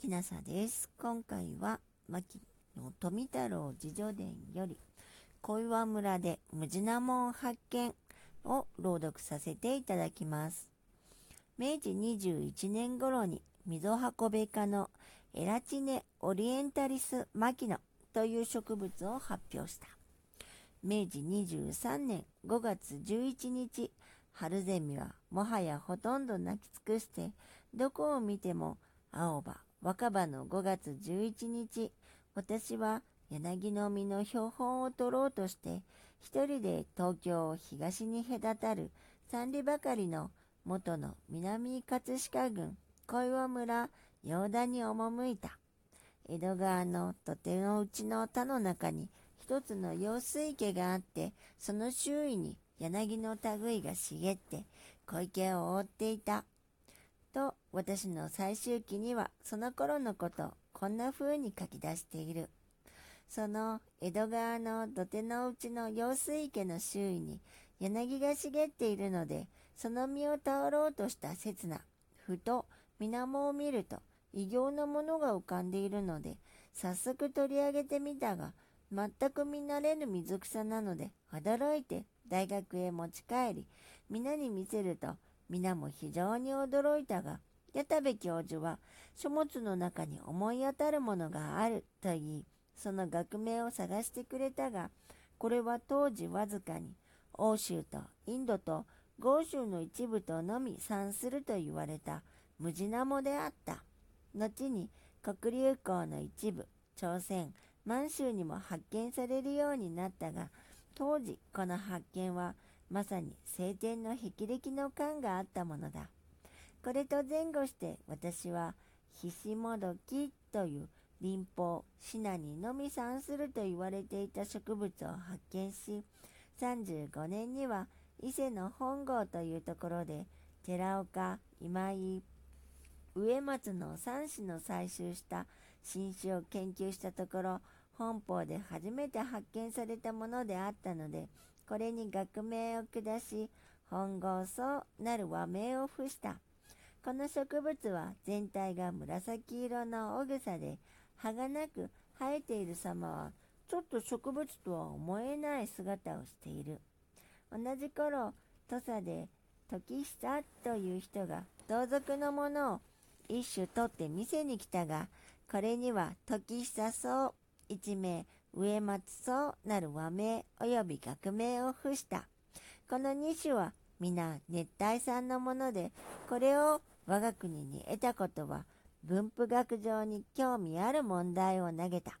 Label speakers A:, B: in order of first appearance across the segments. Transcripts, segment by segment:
A: きなさです。今回は、牧野富太郎自叙伝より、小岩村で無事な門発見を朗読させていただきます。明治21年頃に、溝運べ家のエラチネオリエンタリスマキノという植物を発表した。明治23年5月11日、春ゼミはもはやほとんど泣き尽くして、どこを見ても青葉、若葉の5月11日、私は柳の実の標本を取ろうとして、一人で東京を東に隔たる三里ばかりの元の南葛飾郡小岩村陽田に赴いた。江戸川の土手のうちの田の中に一つの用水池があって、その周囲に柳の類が茂って小池を覆っていた。と、私の最終記にはその頃のことこんな風に書き出している。その江戸川の土手のうちの用水池の周囲に柳が茂っているので、その実を通ろうとした刹那、ふと水面を見ると異形のものが浮かんでいるので、早速取り上げてみたが、全く見慣れぬ水草なので、驚いて大学へ持ち帰り、皆に見せると、皆も非常に驚いたが、矢田部教授は書物の中に思い当たるものがあると言い、その学名を探してくれたが、これは当時わずかに欧州とインドと豪州の一部とのみ産すると言われた無地ナモであった。後に黒竜江の一部、朝鮮、満州にも発見されるようになったが、当時この発見はまさに晴天の霹靂の感があったものだ。これと前後して私は、ひしもどきという林法、シナにのみ産すると言われていた植物を発見し、35年には伊勢の本郷というところで、寺岡、今井、植松の三種の採集した新種を研究したところ、本邦で初めて発見されたものであったので、これに学名を下し、本郷草なる和名を付した。この植物は全体が紫色の大草で、葉がなく生えている様は、ちょっと植物とは思えない姿をしている。同じ頃、土佐で時久という人が同族のものを一種取って店に来たが、これには時久草一名植松草なる和名及び学名を付した。この2種は皆熱帯産のもので、これを我が国に得たことは分布学上に興味ある問題を投げた。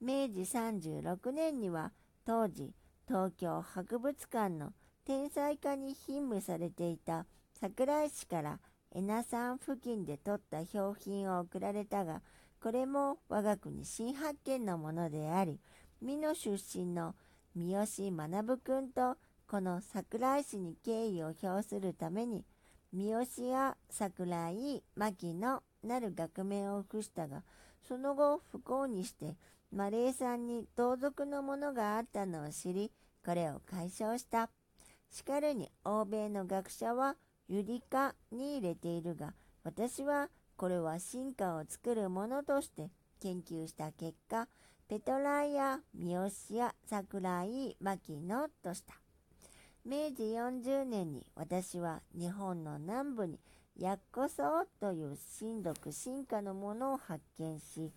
A: 明治36年には当時東京博物館の天才科に勤務されていた桜井市から恵那山付近で取った標品を送られたが、これも我が国新発見のものであり、美濃出身の三好学君とこの桜井市に敬意を表するために、三好や桜井牧野なる学名を付したが、その後不幸にして、マレーさんに同族のものがあったのを知り、これを解消した。しかるに欧米の学者はユリカに入れているが、私はこれは進化を作るものとして研究した結果、ペトラや三好や桜井牧野とした。明治40年に私は日本の南部にヤッコソウという新毒進化のものを発見し、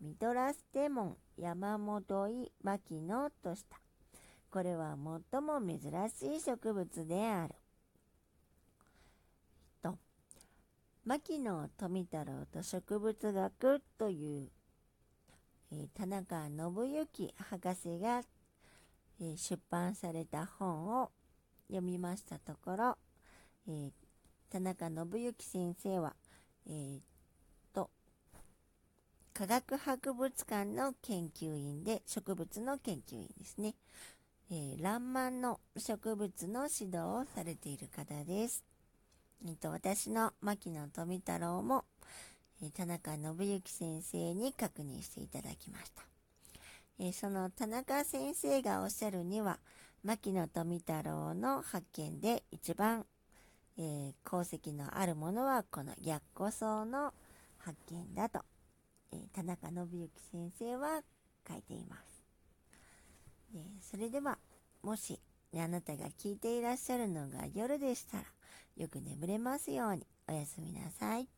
A: ミトラステモン山本井牧野とした。これは最も珍しい植物である。と牧野富太郎と植物学という、えー、田中信之博士が、えー、出版された本を読みましたところ、えー、田中信之先生は、えと科学博物館の研究員で植物の研究員ですね。えー、ランマンの植物の指導をされている方です。えっと、私の牧野富太郎も、え田中信之先生に確認していただきました。えその田中先生がおっしゃるには、牧野富太郎の発見で一番、えー、功績のあるものはこの逆光草の発見だと、えー、田中信之先生は書いています。でそれでは、もし、あなたが聞いていらっしゃるのが夜でしたら、よく眠れますようにおやすみなさい。